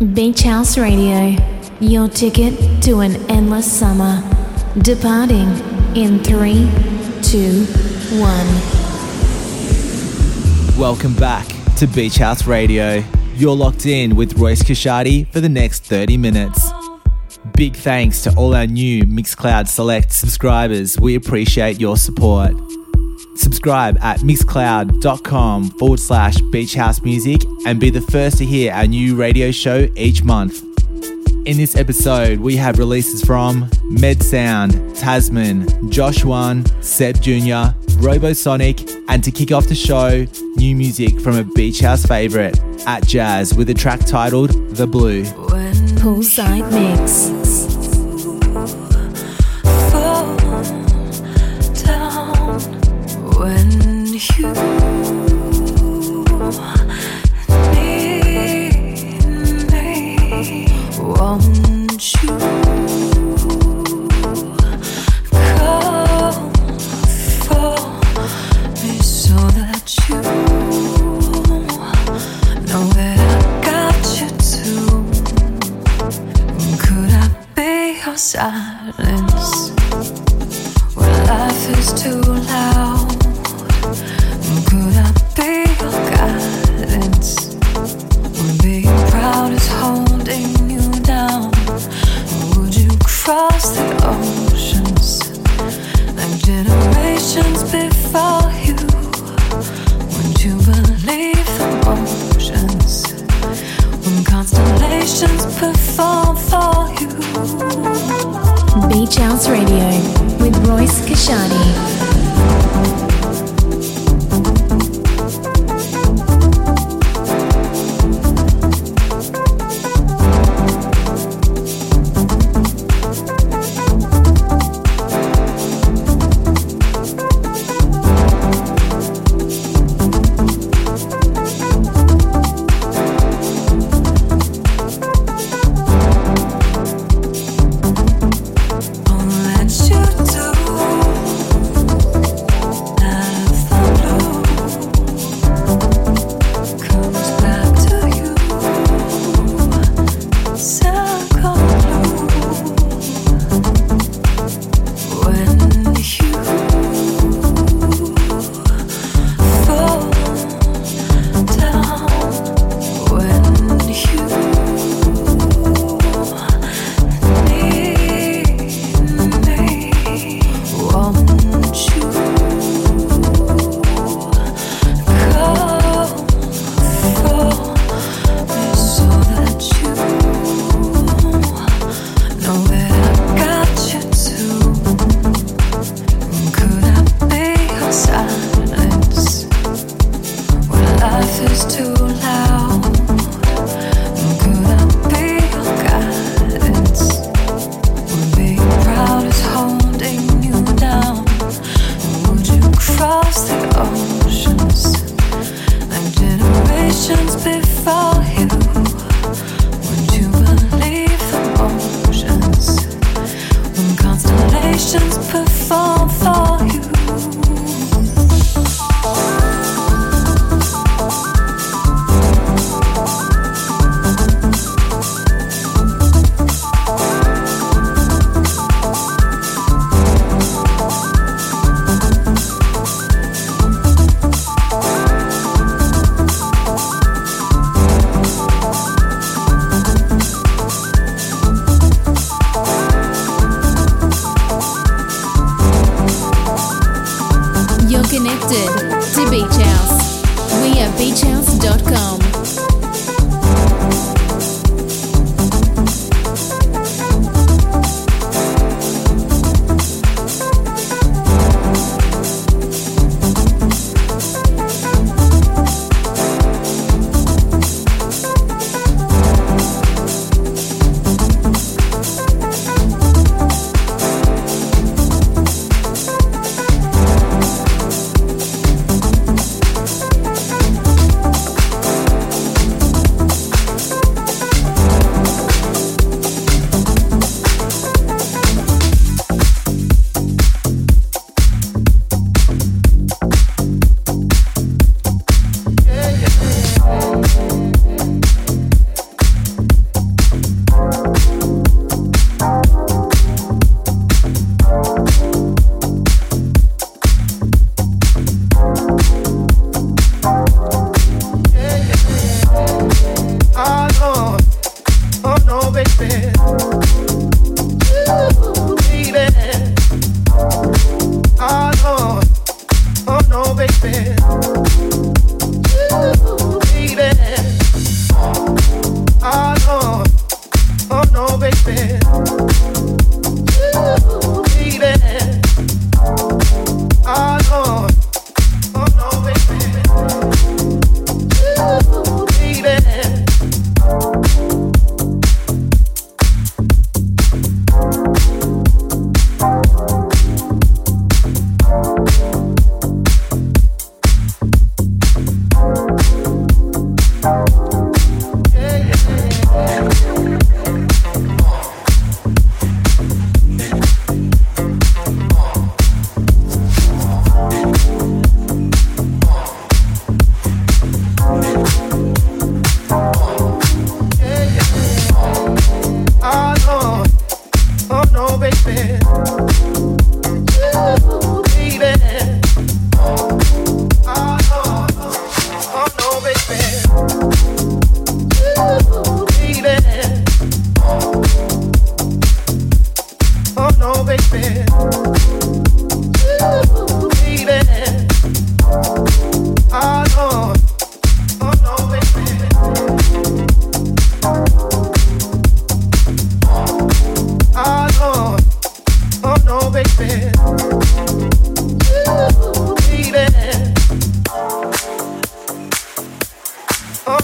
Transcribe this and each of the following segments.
Beach House Radio, your ticket to an endless summer. Departing in three, two, one. Welcome back to Beach House Radio. You're locked in with Royce Kashani for the next 30 minutes. Big thanks to all our new Mixcloud Select subscribers. We appreciate your support. Subscribe at mixcloud.com forward slash beach house music and be the first to hear our new radio show each month. In this episode, we have releases from Med Sound, Tasman, Josh One, Seb Jr., Robosonic, and to kick off the show, new music from a beach house favourite, Atjazz, with a track titled The Blue. Poolside Mix.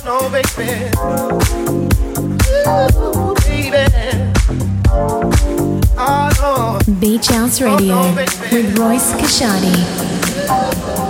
baby. Ooh, baby. Oh, no. Beach House Radio oh, no, with Royce Kashani.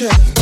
check.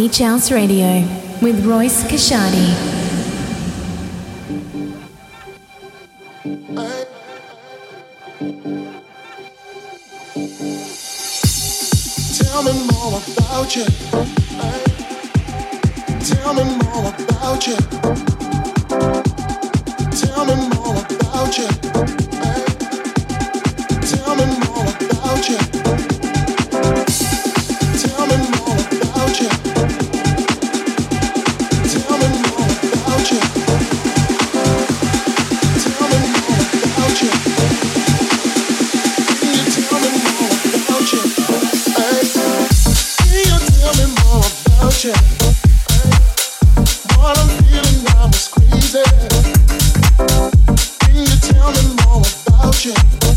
Beach House Radio with Royce Kashani. Can you tell me more about you?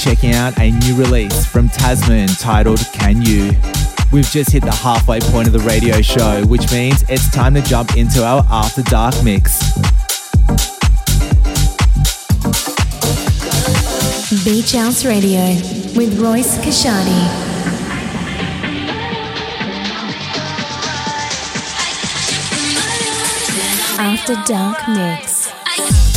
checking out a new release from Tasman titled Can You? We've just hit the halfway point of the radio show, which means it's time to jump into our After Dark mix. Beach House Radio with Royce Kashani. After Dark Mix.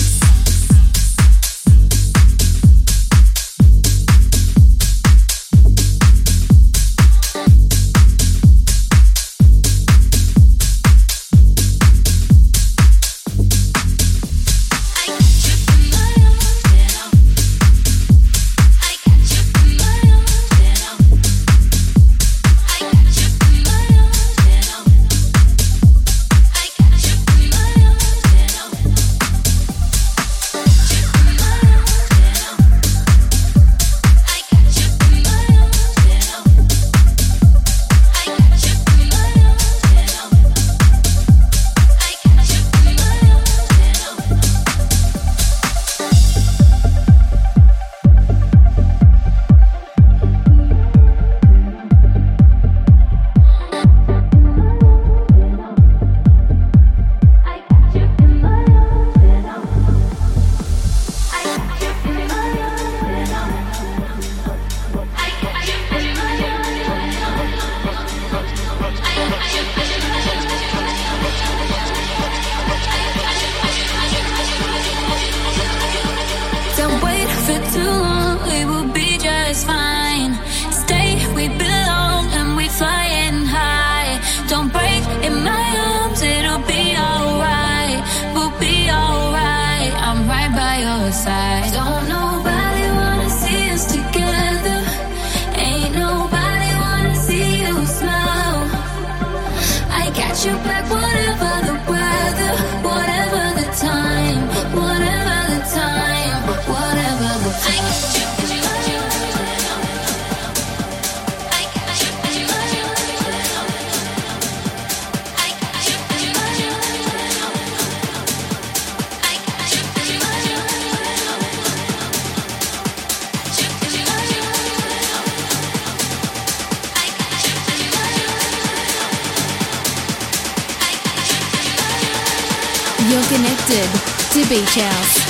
Beach House.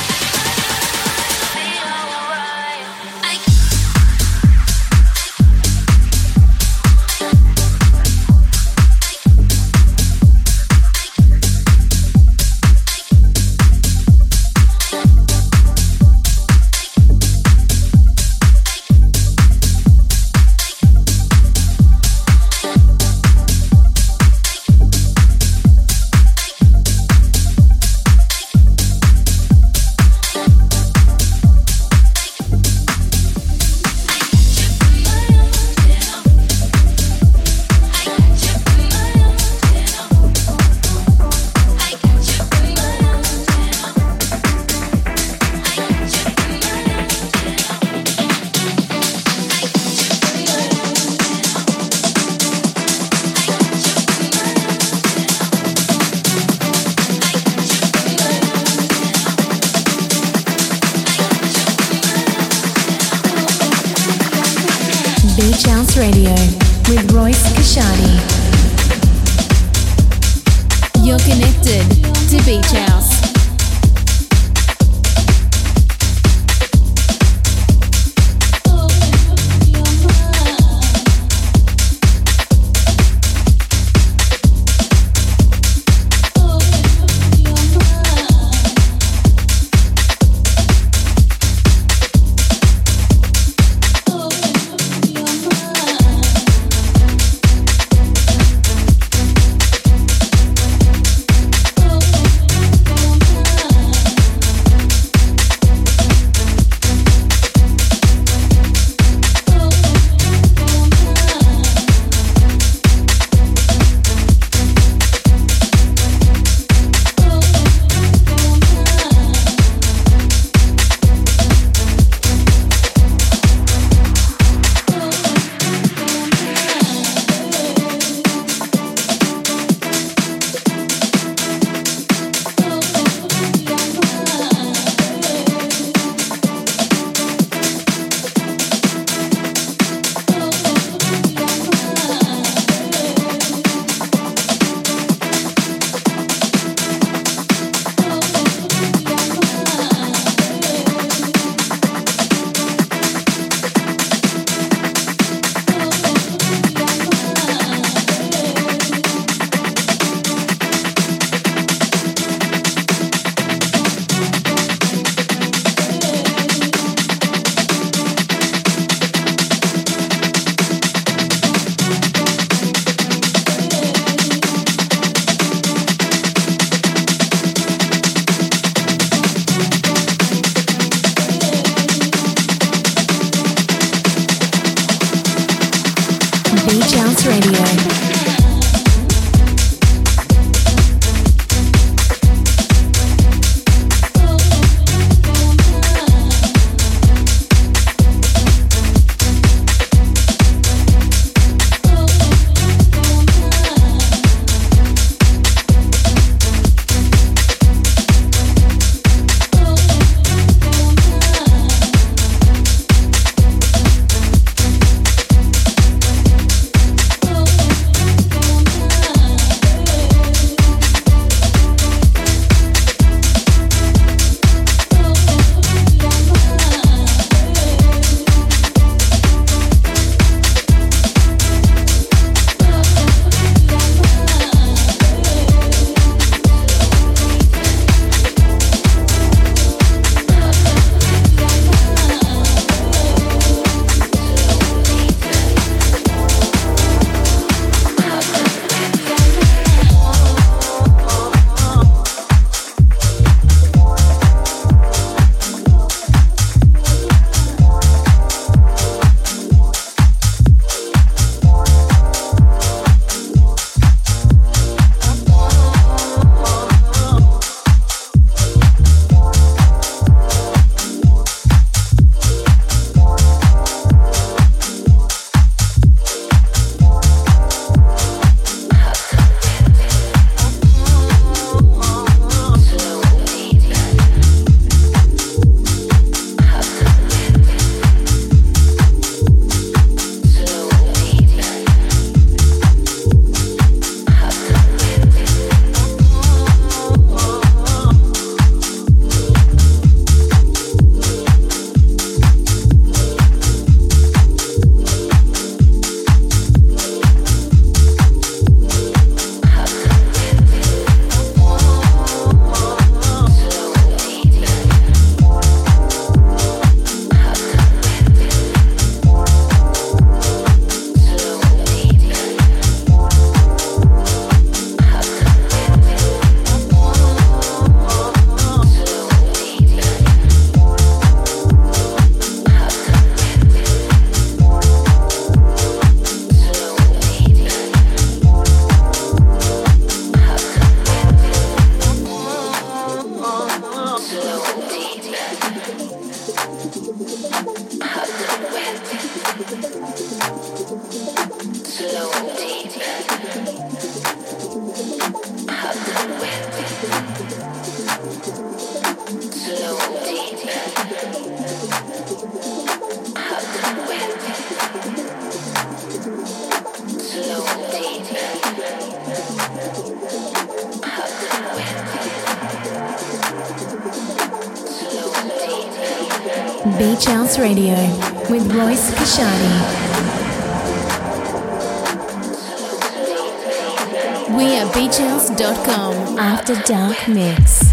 Mix.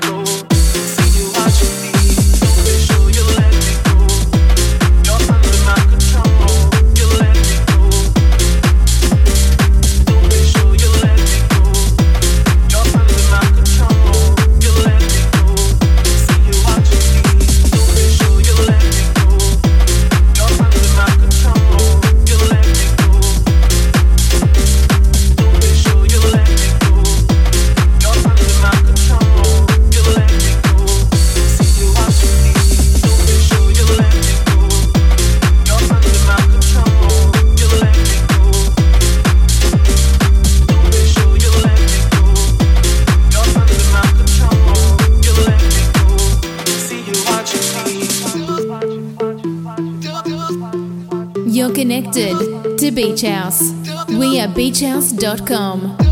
We are beachhouse.com.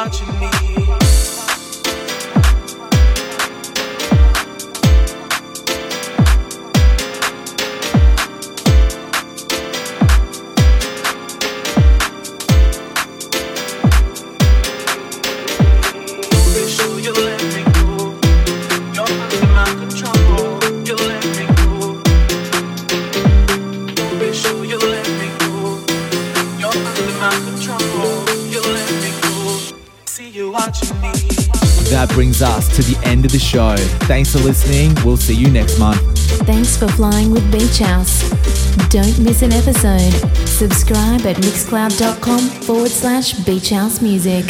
watching me. Thanks for listening. We'll see you next month. Thanks for flying with Beach House. Don't miss an episode. Subscribe at mixcloud.com forward slash beach house music.